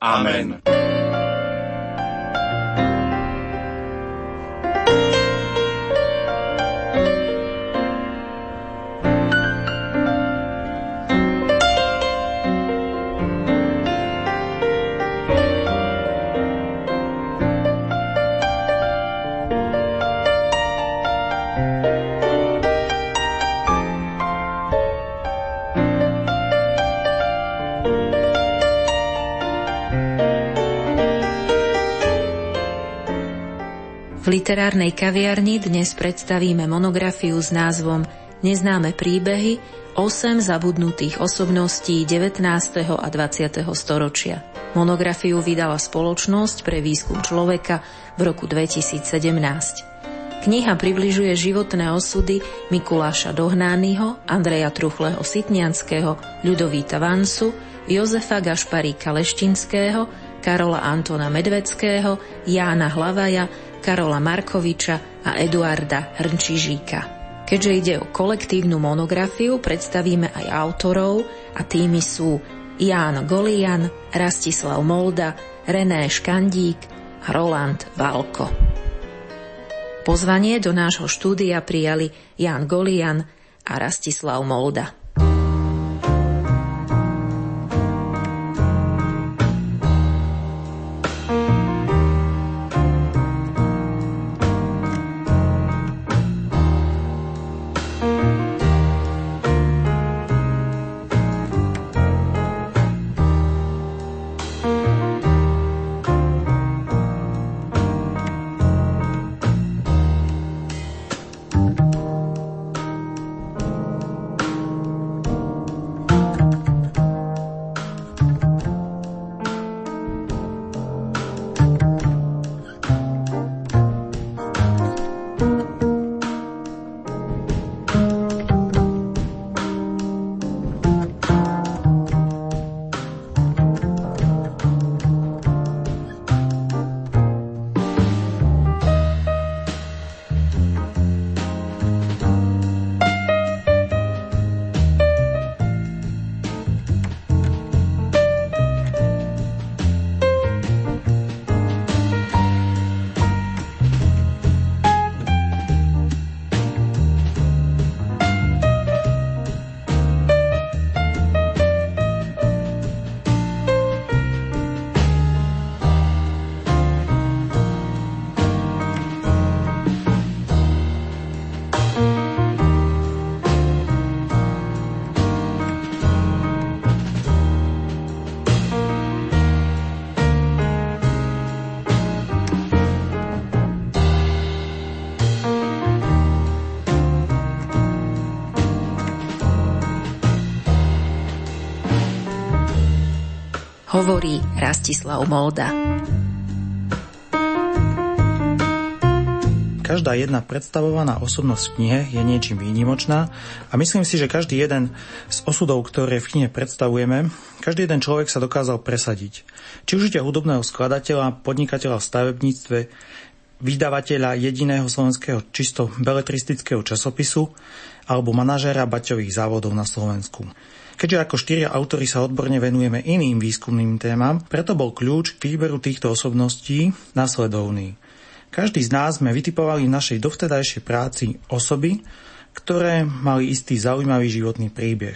Amen. Literárnej kaviarni dnes predstavíme monografiu s názvom Neznáme príbehy 8 zabudnutých osobností 19. a 20. storočia. Monografiu vydala Spoločnosť pre výskum človeka v roku 2017. Kniha približuje životné osudy Mikuláša Dohnányho, Andreja Truchleho Sitnianského, Ľudovíta Vansu, Jozefa Gašparíka Leštinského, Karola Antona Medveckého, Jána Hlavaja, Karola Markoviča a Eduarda Hrnčižíka. Keďže ide o kolektívnu monografiu, predstavíme aj autorov a tými sú Ján Golian, Rastislav Molda, René Škandík a Roland Valko. Pozvanie do nášho štúdia prijali Jan Golian a Rastislav Molda. Hovorí Rastislav Molda. Každá jedna predstavovaná osobnosť v knihe je niečím výnimočná a myslím si, že každý jeden z osudov, ktoré v knihe predstavujeme, každý jeden človek sa dokázal presadiť. Či už ide hudobného skladateľa, podnikateľa v stavebníctve, vydavateľa jediného slovenského čisto beletristického časopisu alebo manažéra baťových závodov na Slovensku. Keďže ako štyria autory sa odborne venujeme iným výskumným témam, preto bol kľúč k výberu týchto osobností nasledovný. Každý z nás sme vytipovali v našej dovtedajšej práci osoby, ktoré mali istý zaujímavý životný príbeh.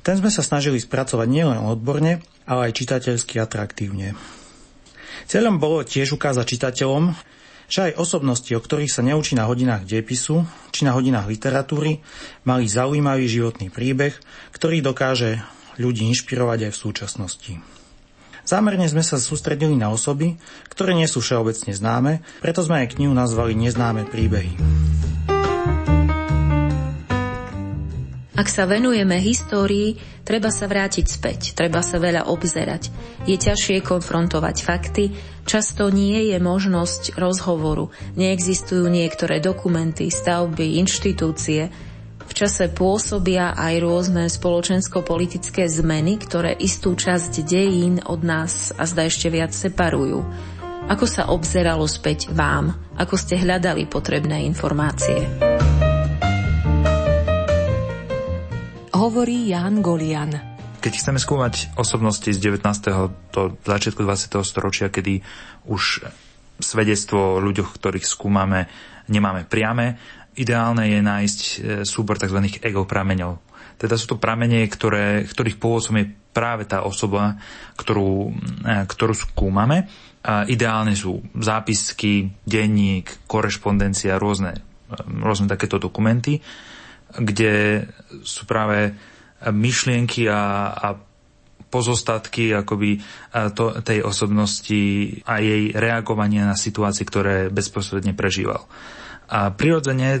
Ten sme sa snažili spracovať nielen odborne, ale aj čitateľsky atraktívne. Cieľom bolo tiež ukázať čitateľom, že aj osobnosti, o ktorých sa neučí na hodinách dejepisu či na hodinách literatúry, mali zaujímavý životný príbeh, ktorý dokáže ľudí inšpirovať aj v súčasnosti. Zámerne sme sa sústredili na osoby, ktoré nie sú všeobecne známe, preto sme aj knihu nazvali Neznáme príbehy. Ak sa venujeme histórii, treba sa vrátiť späť, treba sa veľa obzerať. Je ťažšie konfrontovať fakty, často nie je možnosť rozhovoru, neexistujú niektoré dokumenty, stavby, inštitúcie. V čase pôsobia aj rôzne spoločensko-politické zmeny, ktoré istú časť dejín od nás a zda ešte viac separujú. Ako sa obzeralo späť vám? Ako ste hľadali potrebné informácie? Hovorí Jan Golian. Keď chceme skúmať osobnosti z 19. do začiatku 20. storočia, kedy už svedectvo o ľuďoch, ktorých skúmame, nemáme priame, ideálne je nájsť e, súbor tzv. ego prameňov. Teda sú to pramene, ktoré, ktorých pôvodcom je práve tá osoba, ktorú, e, ktorú skúmame. A ideálne sú zápisky, denník, korešpondencia, rôzne, rôzne takéto dokumenty kde sú práve myšlienky a, a pozostatky akoby to, tej osobnosti a jej reagovanie na situácie, ktoré bezprostredne prežíval. A prirodzene e,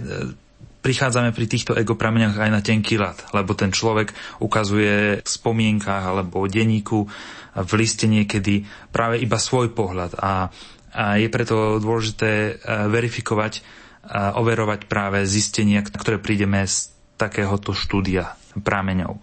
prichádzame pri týchto egoprameňach aj na tenký ľad, lebo ten človek ukazuje v spomienkách alebo denníku v liste niekedy práve iba svoj pohľad a, a je preto dôležité e, verifikovať overovať práve zistenia, ktoré prídeme z takéhoto štúdia prámeňov.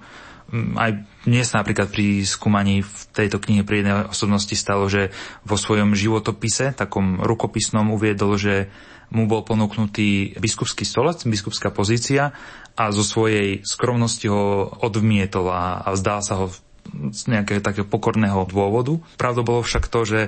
Mm, aj mne sa napríklad pri skúmaní v tejto knihe pri jednej osobnosti stalo, že vo svojom životopise, takom rukopisnom, uviedol, že mu bol ponúknutý biskupský stolec, biskupská pozícia a zo svojej skromnosti ho odmietol a, a vzdal sa ho z nejakého takého pokorného dôvodu. Pravdou bolo však to, že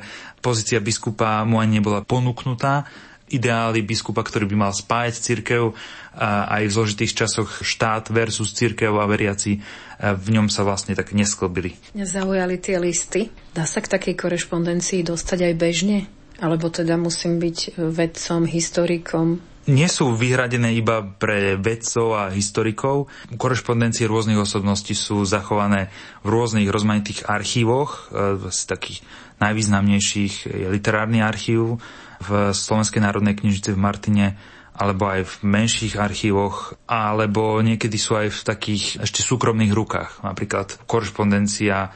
pozícia biskupa mu ani nebola ponúknutá, ideály biskupa, ktorý by mal spájať církev a aj v zložitých časoch štát versus církev a veriaci v ňom sa vlastne tak nesklbili. Mňa zaujali tie listy. Dá sa k takej korešpondencii dostať aj bežne? Alebo teda musím byť vedcom, historikom, nie sú vyhradené iba pre vedcov a historikov. Korešpondencie rôznych osobností sú zachované v rôznych rozmanitých archívoch. E, z takých najvýznamnejších je literárny archív v Slovenskej národnej knižnici v Martine alebo aj v menších archívoch, alebo niekedy sú aj v takých ešte súkromných rukách. Napríklad korešpondencia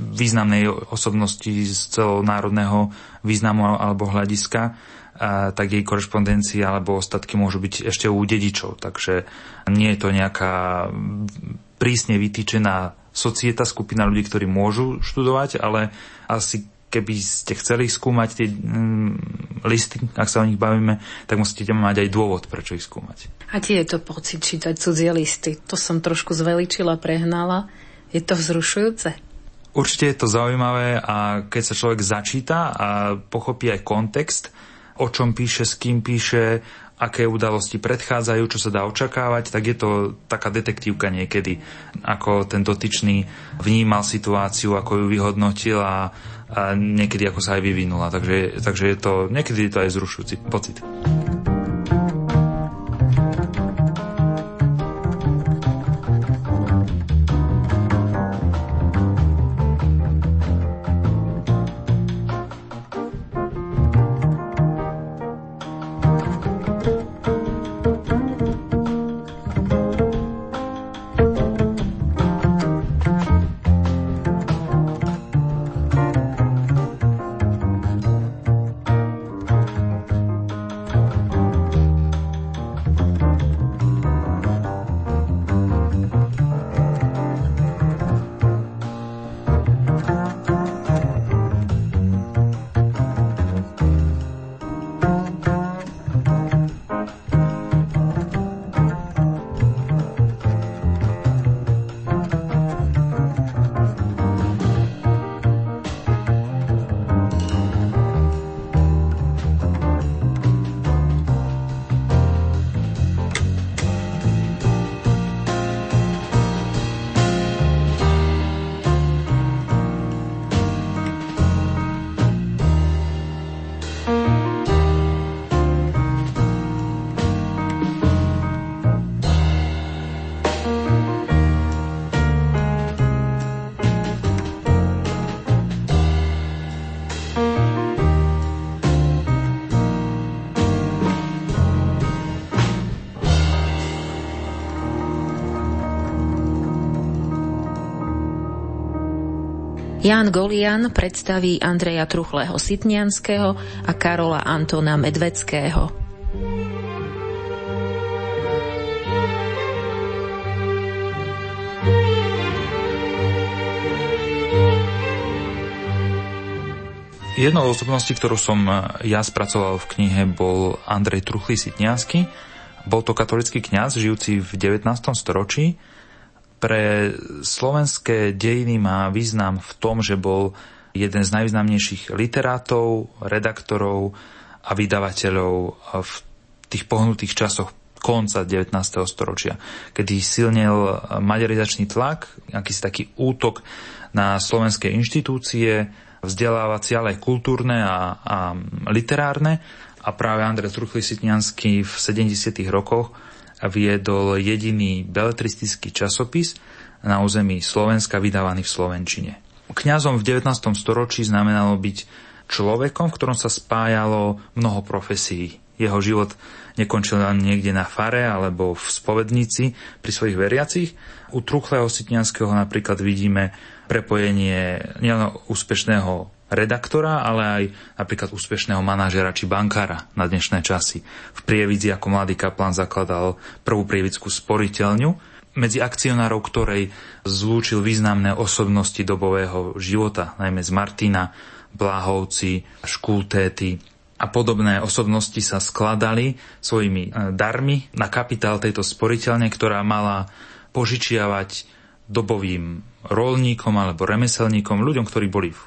významnej osobnosti z celonárodného významu alebo hľadiska, tak jej korešpondencia alebo ostatky môžu byť ešte u dedičov. Takže nie je to nejaká prísne vytýčená societa, skupina ľudí, ktorí môžu študovať, ale asi keby ste chceli skúmať tie mm, listy, ak sa o nich bavíme, tak musíte mať aj dôvod, prečo ich skúmať. Aký je to pocit čítať cudzie listy? To som trošku zveličila, prehnala. Je to vzrušujúce? Určite je to zaujímavé a keď sa človek začíta a pochopí aj kontext, o čom píše, s kým píše, aké udalosti predchádzajú, čo sa dá očakávať, tak je to taká detektívka niekedy, ako ten dotyčný vnímal situáciu, ako ju vyhodnotil a, a niekedy ako sa aj vyvinula. Takže, takže je to, niekedy je to aj zrušujúci pocit. Jan Golian predstaví Andreja Truchlého Sitnianského a Karola Antona Medveckého. Jednou osobností, ktorú som ja spracoval v knihe, bol Andrej Truchlý Sitniansky. Bol to katolický kňaz, žijúci v 19. storočí, pre slovenské dejiny má význam v tom, že bol jeden z najvýznamnejších literátov, redaktorov a vydavateľov v tých pohnutých časoch konca 19. storočia, kedy silnil maďarizačný tlak, akýsi taký útok na slovenské inštitúcie, vzdelávacie, ale aj kultúrne a, a literárne. A práve Andrej Truchli Sitňanský v 70. rokoch viedol jediný beletristický časopis na území Slovenska vydávaný v Slovenčine. Kňazom v 19. storočí znamenalo byť človekom, v ktorom sa spájalo mnoho profesí. Jeho život nekončil len niekde na fare alebo v spovednici pri svojich veriacich. U Truchlého Sitňanského napríklad vidíme prepojenie nielen úspešného redaktora, ale aj napríklad úspešného manažera či bankára na dnešné časy. V Prievidzi ako mladý kaplan zakladal prvú prievidskú sporiteľňu, medzi akcionárov ktorej zlúčil významné osobnosti dobového života, najmä z Martina, Bláhovci, Škultéty a podobné osobnosti sa skladali svojimi e, darmi na kapitál tejto sporiteľne, ktorá mala požičiavať dobovým rolníkom alebo remeselníkom, ľuďom, ktorí boli v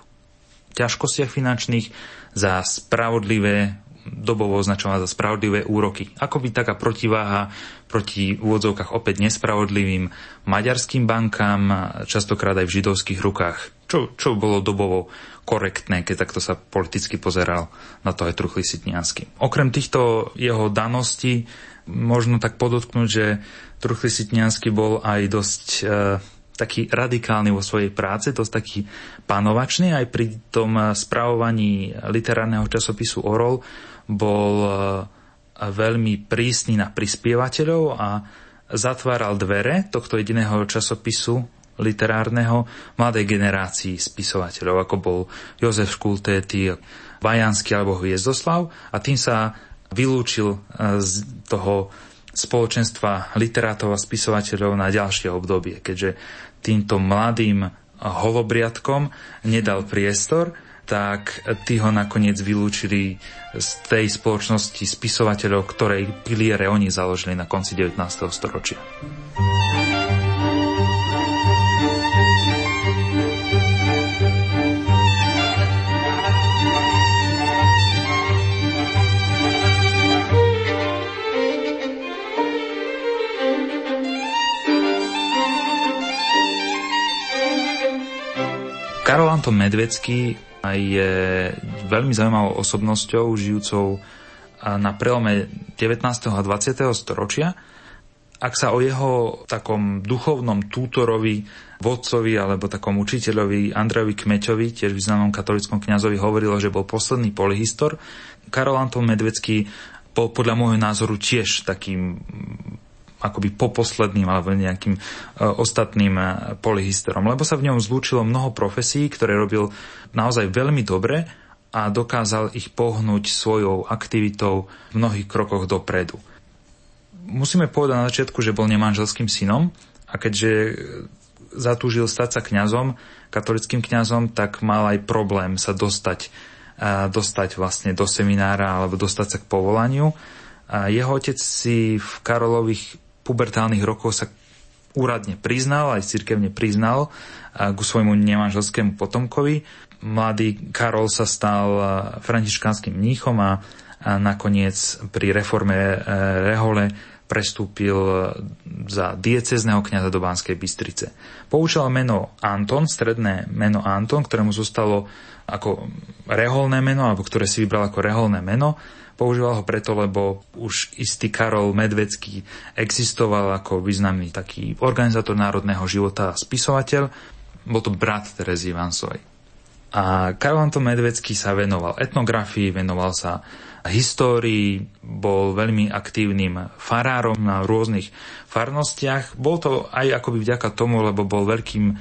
ťažkostiach finančných, za spravodlivé dobovo označovaná za spravodlivé úroky. Ako by taká protiváha proti úvodzovkách opäť nespravodlivým maďarským bankám, častokrát aj v židovských rukách. Čo, čo bolo dobovo korektné, keď takto sa politicky pozeral na to aj Truchly Sitniansky. Okrem týchto jeho daností možno tak podotknúť, že Truchly Sitniansky bol aj dosť e, taký radikálny vo svojej práce, dosť taký panovačný. Aj pri tom spravovaní literárneho časopisu Orol bol e, veľmi prísny na prispievateľov a zatváral dvere tohto jediného časopisu literárneho mladej generácii spisovateľov, ako bol Jozef Škultéty, Vajanský alebo Hviezdoslav. A tým sa vylúčil e, z toho spoločenstva literátov a spisovateľov na ďalšie obdobie, keďže týmto mladým holobriadkom nedal priestor, tak tí ho nakoniec vylúčili z tej spoločnosti spisovateľov, ktorej piliere oni založili na konci 19. storočia. Karol Anton Medvecký je veľmi zaujímavou osobnosťou, žijúcou na prelome 19. a 20. storočia. Ak sa o jeho takom duchovnom tútorovi, vodcovi alebo takom učiteľovi Andrejovi Kmeťovi, tiež významnom katolickom kňazovi, hovorilo, že bol posledný polyhistor, Karol Anton Medvecký bol podľa môjho názoru tiež takým akoby poposledným alebo nejakým e, ostatným e, polyhisterom, lebo sa v ňom zlúčilo mnoho profesí, ktoré robil naozaj veľmi dobre a dokázal ich pohnúť svojou aktivitou v mnohých krokoch dopredu. Musíme povedať na začiatku, že bol nemanželským synom a keďže zatúžil stať sa kňazom, katolickým kňazom, tak mal aj problém sa dostať, e, dostať vlastne do seminára alebo dostať sa k povolaniu. Jeho otec si v Karolových pubertálnych rokov sa úradne priznal, aj cirkevne priznal ku svojmu nemanželskému potomkovi. Mladý Karol sa stal františkánskym mníchom a nakoniec pri reforme e, Rehole prestúpil za diecezného kniaza do Banskej Bystrice. Poučal meno Anton, stredné meno Anton, ktorému zostalo ako reholné meno, alebo ktoré si vybral ako reholné meno Používal ho preto, lebo už istý Karol Medvecký existoval ako významný taký organizátor národného života a spisovateľ. Bol to brat Terezy Ivansovej. A Karol Anton Medvecký sa venoval etnografii, venoval sa histórii, bol veľmi aktívnym farárom na rôznych farnostiach. Bol to aj akoby vďaka tomu, lebo bol veľkým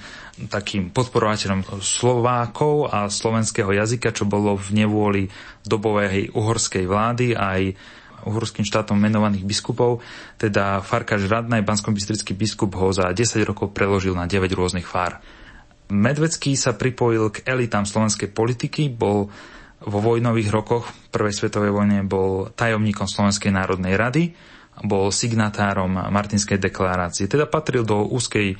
takým podporovateľom Slovákov a slovenského jazyka, čo bolo v nevôli dobovej uhorskej vlády aj uhorským štátom menovaných biskupov, teda Farkáš Radnaj, bansko biskup ho za 10 rokov preložil na 9 rôznych fár. Medvecký sa pripojil k elitám slovenskej politiky, bol vo vojnových rokoch Prvej svetovej vojne bol tajomníkom Slovenskej národnej rady, bol signatárom Martinskej deklarácie, teda patril do úzkej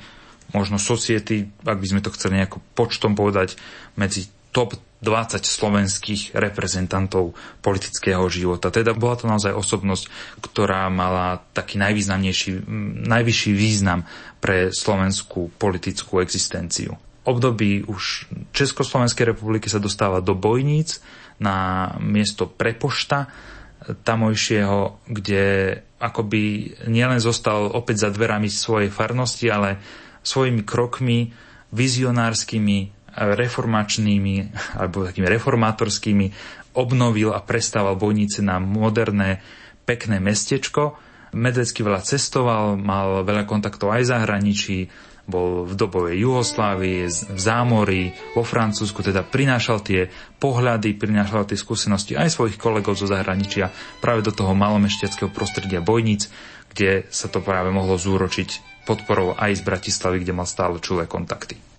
možno society, ak by sme to chceli nejako počtom povedať, medzi top 20 slovenských reprezentantov politického života. Teda bola to naozaj osobnosť, ktorá mala taký najvýznamnejší, najvyšší význam pre slovenskú politickú existenciu období už Československej republiky sa dostáva do Bojníc na miesto prepošta tamojšieho, kde akoby nielen zostal opäť za dverami svojej farnosti, ale svojimi krokmi vizionárskymi, reformačnými alebo takými reformátorskými obnovil a prestával Bojnice na moderné, pekné mestečko. Medvecký veľa cestoval, mal veľa kontaktov aj v zahraničí, bol v dobovej Jugoslávii, v zámori, vo Francúzsku, teda prinášal tie pohľady, prinášal tie skúsenosti aj svojich kolegov zo zahraničia práve do toho malomešťackého prostredia Bojnic, kde sa to práve mohlo zúročiť podporou aj z Bratislavy, kde mal stále čulé kontakty.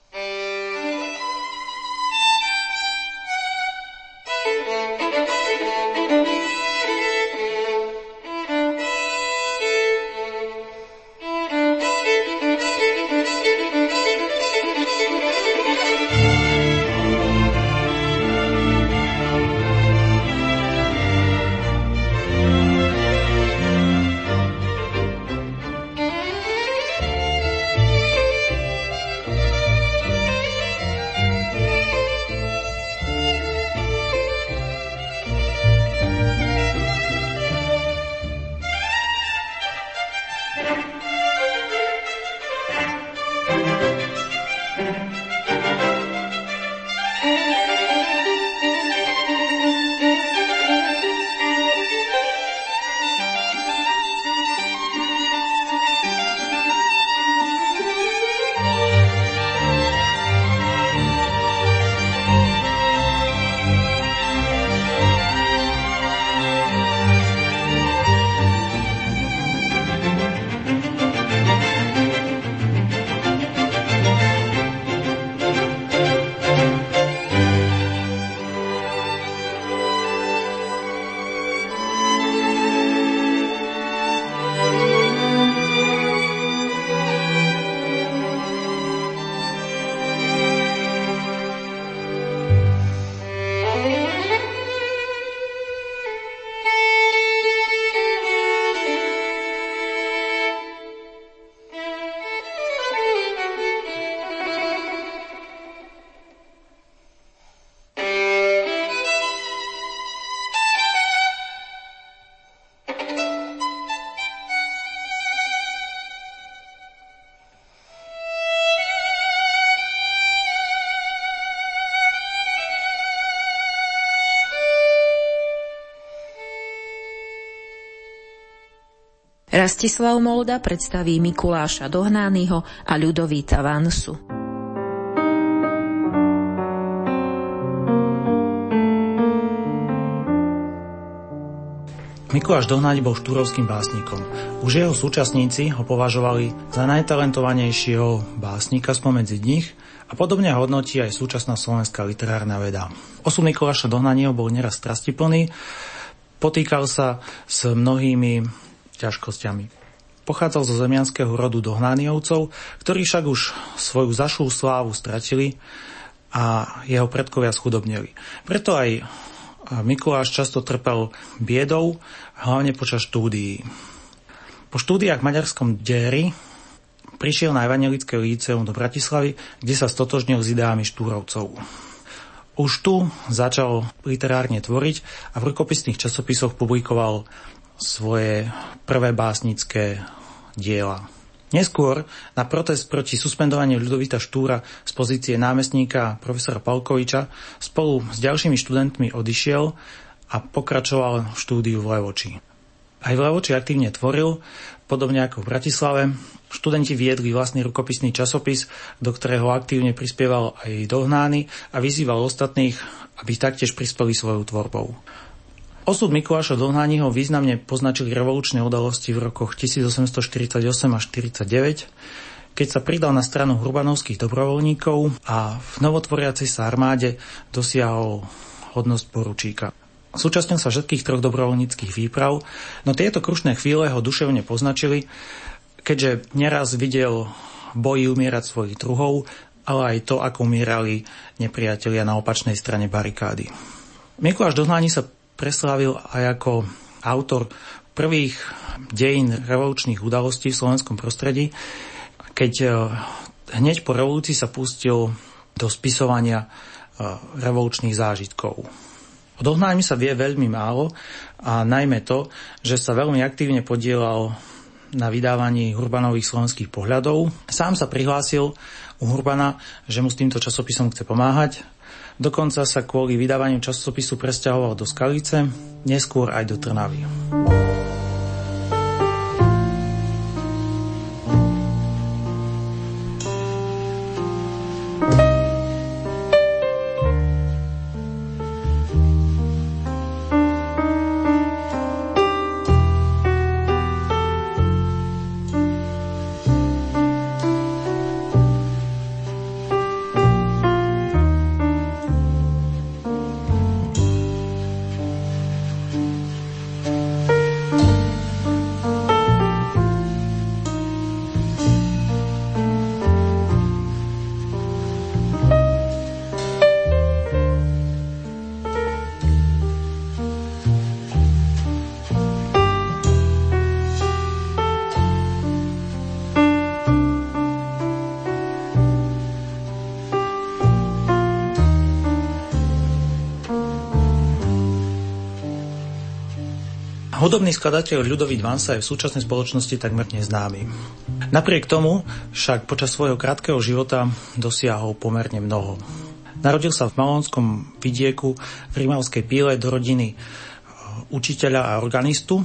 Rastislav Molda predstaví Mikuláša Dohnányho a Ľudovíta Vansu. Mikuláš Dohnaď bol štúrovským básnikom. Už jeho súčasníci ho považovali za najtalentovanejšieho básnika spomedzi nich a podobne hodnotí aj súčasná slovenská literárna veda. Osud Mikuláša Dohnaního bol neraz strastiplný, potýkal sa s mnohými ťažkosťami. Pochádzal zo zemianského rodu Dohnániovcov, ktorí však už svoju zašú slávu stratili a jeho predkovia schudobnili. Preto aj Mikuláš často trpel biedou, hlavne počas štúdií. Po štúdiách v maďarskom Dery prišiel na Evangelické líceum do Bratislavy, kde sa stotožnil s ideámi štúrovcov. Už tu začal literárne tvoriť a v rukopisných časopisoch publikoval svoje prvé básnické diela. Neskôr na protest proti suspendovaniu Ľudovita Štúra z pozície námestníka profesora Palkoviča spolu s ďalšími študentmi odišiel a pokračoval v štúdiu v Levoči. Aj v Levoči aktívne tvoril, podobne ako v Bratislave. Študenti viedli vlastný rukopisný časopis, do ktorého aktívne prispieval aj dohnány a vyzýval ostatných, aby taktiež prispeli svojou tvorbou. Osud Mikuláša Dohnányho významne poznačili revolučné udalosti v rokoch 1848 až 49, keď sa pridal na stranu hrubanovských dobrovoľníkov a v novotvoriacej sa armáde dosiahol hodnosť poručíka. Súčasnil sa všetkých troch dobrovoľníckých výprav, no tieto krušné chvíle ho duševne poznačili, keďže neraz videl boji umierať svojich druhov, ale aj to, ako umierali nepriatelia na opačnej strane barikády. Mikuláš Dohnáni sa preslávil aj ako autor prvých dejín revolučných udalostí v slovenskom prostredí, keď e, hneď po revolúcii sa pustil do spisovania e, revolučných zážitkov. O Dohnajmi sa vie veľmi málo a najmä to, že sa veľmi aktívne podielal na vydávaní Hurbanových slovenských pohľadov. Sám sa prihlásil u Hurbana, že mu s týmto časopisom chce pomáhať Dokonca sa kvôli vydávaniu časopisu presťahoval do Skalice, neskôr aj do Trnavy. Hudobný skladateľ Ľudovít Vansa je v súčasnej spoločnosti takmer neznámy. Napriek tomu však počas svojho krátkeho života dosiahol pomerne mnoho. Narodil sa v malonskom vidieku v Rimavskej píle do rodiny e, učiteľa a organistu.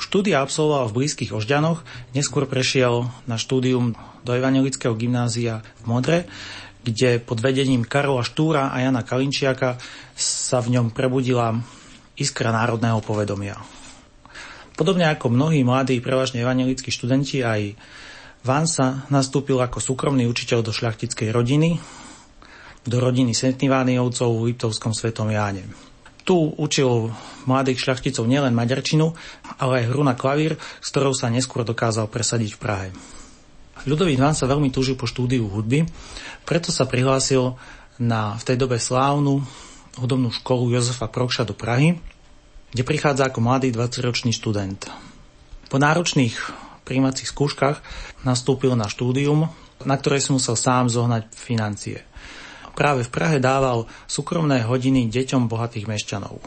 Štúdia absolvoval v blízkych Ožďanoch, neskôr prešiel na štúdium do Evangelického gymnázia v Modre, kde pod vedením Karola Štúra a Jana Kalinčiaka sa v ňom prebudila iskra národného povedomia. Podobne ako mnohí mladí, prevažne evangelickí študenti, aj Vansa nastúpil ako súkromný učiteľ do šľachtickej rodiny, do rodiny Sentnivániovcov v Liptovskom svetom Jáne. Tu učil mladých šľachticov nielen maďarčinu, ale aj hru na klavír, s ktorou sa neskôr dokázal presadiť v Prahe. Ľudový Van sa veľmi túžil po štúdiu hudby, preto sa prihlásil na v tej dobe slávnu hudobnú školu Jozefa Prokša do Prahy, kde prichádza ako mladý 20-ročný študent. Po náročných príjmacích skúškach nastúpil na štúdium, na ktoré si musel sám zohnať financie. Práve v Prahe dával súkromné hodiny deťom bohatých mešťanov.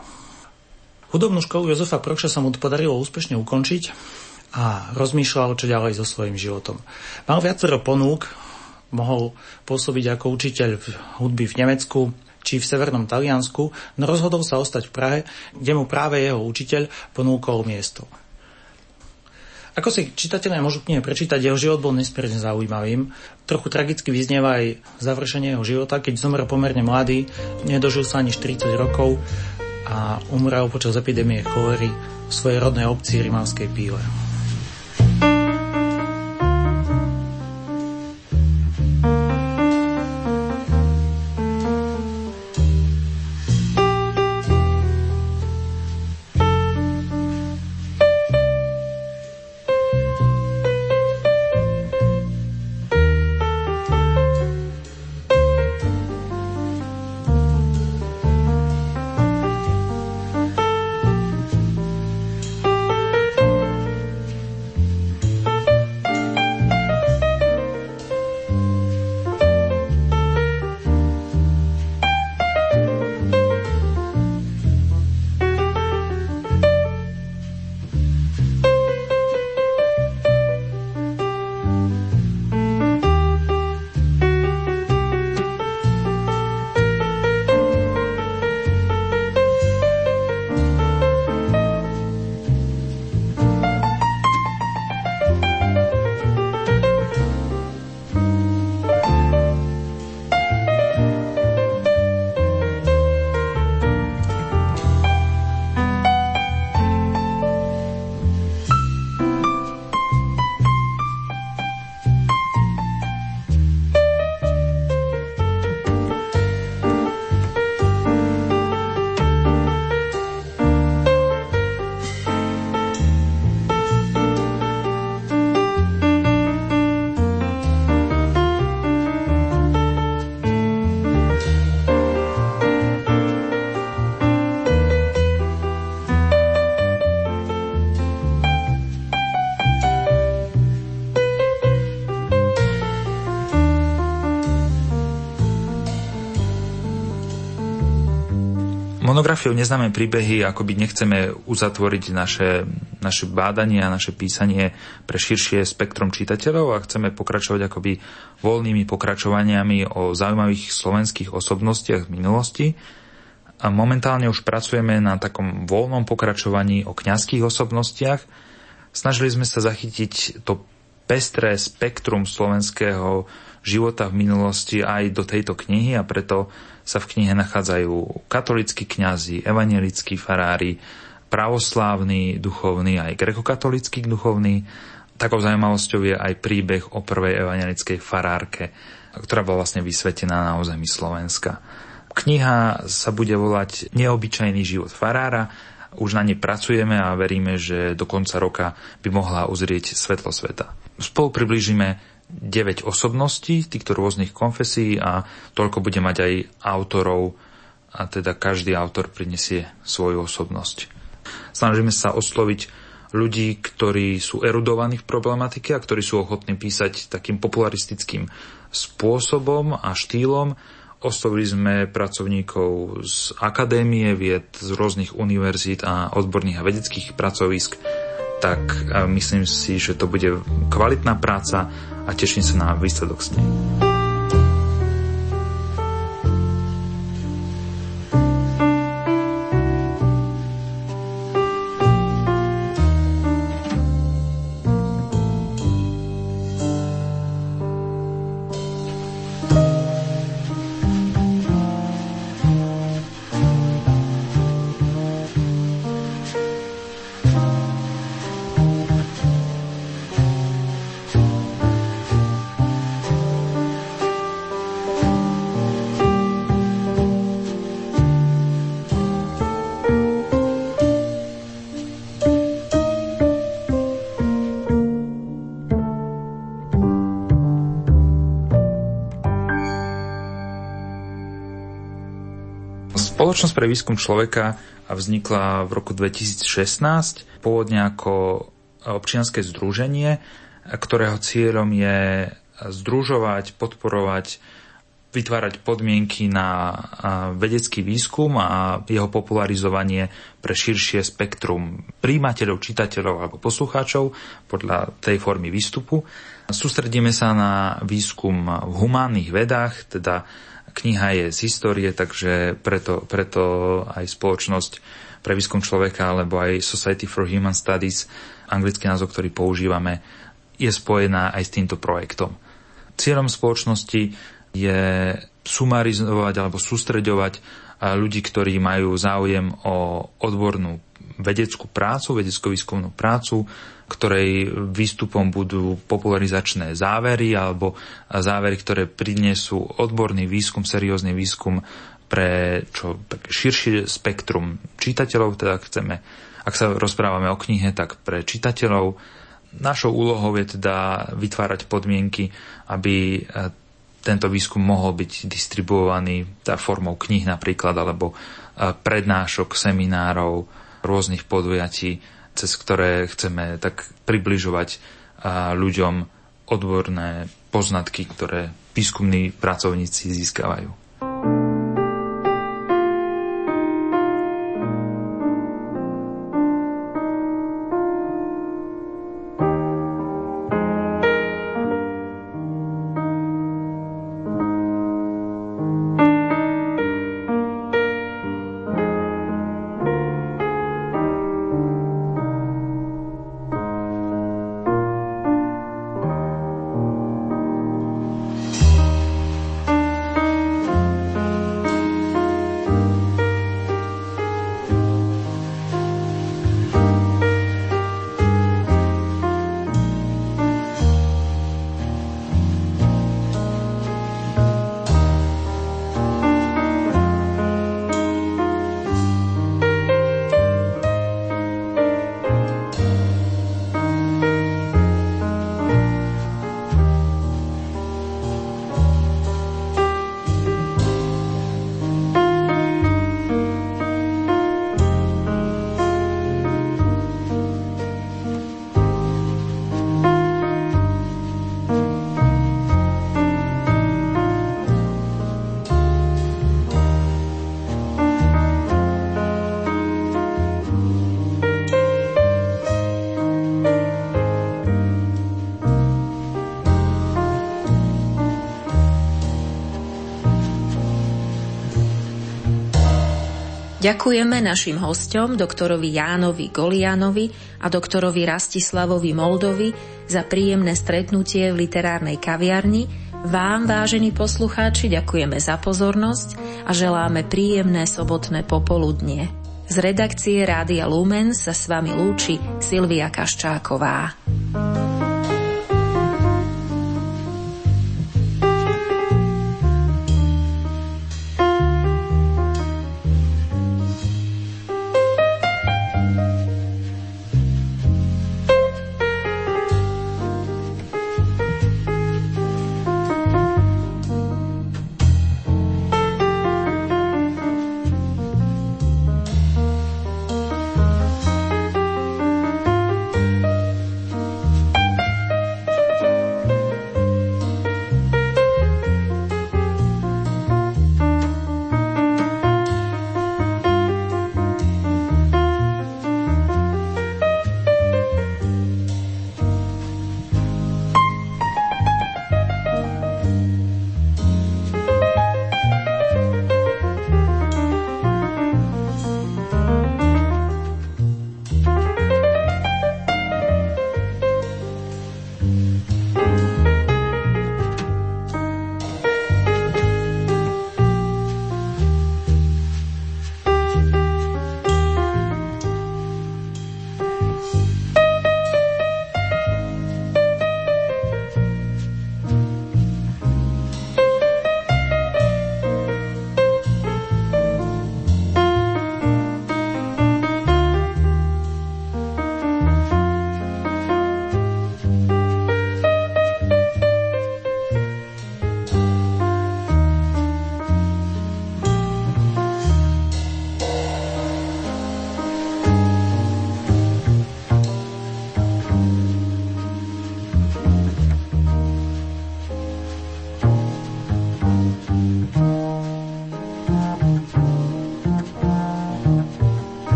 Hudobnú školu Jozefa Prokša sa mu podarilo úspešne ukončiť a rozmýšľal, čo ďalej so svojím životom. Mal viacero ponúk, mohol pôsobiť ako učiteľ hudby v Nemecku, či v severnom Taliansku, no rozhodol sa ostať v Prahe, kde mu práve jeho učiteľ ponúkol miesto. Ako si čitatelia môžu knihe prečítať, jeho život bol nesmierne zaujímavým. Trochu tragicky vyznieva aj završenie jeho života, keď zomrel pomerne mladý, nedožil sa ani 40 rokov a umrel počas epidémie cholery v svojej rodnej obci Rimavskej Píle. Monografiou neznáme príbehy, akoby nechceme uzatvoriť naše, naše bádanie a naše písanie pre širšie spektrum čitateľov a chceme pokračovať akoby voľnými pokračovaniami o zaujímavých slovenských osobnostiach z minulosti. A momentálne už pracujeme na takom voľnom pokračovaní o kňazských osobnostiach. Snažili sme sa zachytiť to pestré spektrum slovenského života v minulosti aj do tejto knihy a preto sa v knihe nachádzajú katolickí kňazi, evangelickí farári, pravoslávni duchovní, aj grekokatolickí duchovní. Takou zaujímavosťou je aj príbeh o prvej evangelickej farárke, ktorá bola vlastne vysvetená na území Slovenska. Kniha sa bude volať Neobyčajný život farára. Už na nej pracujeme a veríme, že do konca roka by mohla uzrieť svetlo sveta. Spolu približíme 9 osobností týchto rôznych konfesí a toľko bude mať aj autorov a teda každý autor prinesie svoju osobnosť. Snažíme sa osloviť ľudí, ktorí sú erudovaní v problematike a ktorí sú ochotní písať takým popularistickým spôsobom a štýlom. Oslovili sme pracovníkov z akadémie vied, z rôznych univerzít a odborných a vedeckých pracovisk tak myslím si, že to bude kvalitná práca a teším sa na výsledok s nej. Spoločnosť pre výskum človeka vznikla v roku 2016, pôvodne ako občianske združenie, ktorého cieľom je združovať, podporovať, vytvárať podmienky na vedecký výskum a jeho popularizovanie pre širšie spektrum príjimateľov, čitateľov alebo poslucháčov podľa tej formy výstupu. Sústredíme sa na výskum v humánnych vedách, teda Kniha je z histórie, takže preto, preto aj spoločnosť pre výskum človeka alebo aj Society for Human Studies, anglický názov, ktorý používame, je spojená aj s týmto projektom. Cieľom spoločnosti je sumarizovať alebo sústreďovať ľudí, ktorí majú záujem o odbornú vedeckú prácu, vedecko-výskumnú prácu, ktorej výstupom budú popularizačné závery alebo závery, ktoré prinesú odborný výskum, seriózny výskum pre čo tak širšie spektrum čitateľov, teda chceme, ak sa rozprávame o knihe, tak pre čitateľov. Našou úlohou je teda vytvárať podmienky, aby e, tento výskum mohol byť distribuovaný teda formou kníh napríklad, alebo e, prednášok, seminárov, rôznych podujatí cez ktoré chceme tak približovať ľuďom odborné poznatky, ktoré výskumní pracovníci získavajú. Ďakujeme našim hostom, doktorovi Jánovi Golianovi a doktorovi Rastislavovi Moldovi za príjemné stretnutie v literárnej kaviarni. Vám, vážení poslucháči, ďakujeme za pozornosť a želáme príjemné sobotné popoludnie. Z redakcie Rádia Lumen sa s vami lúči Silvia Kaščáková.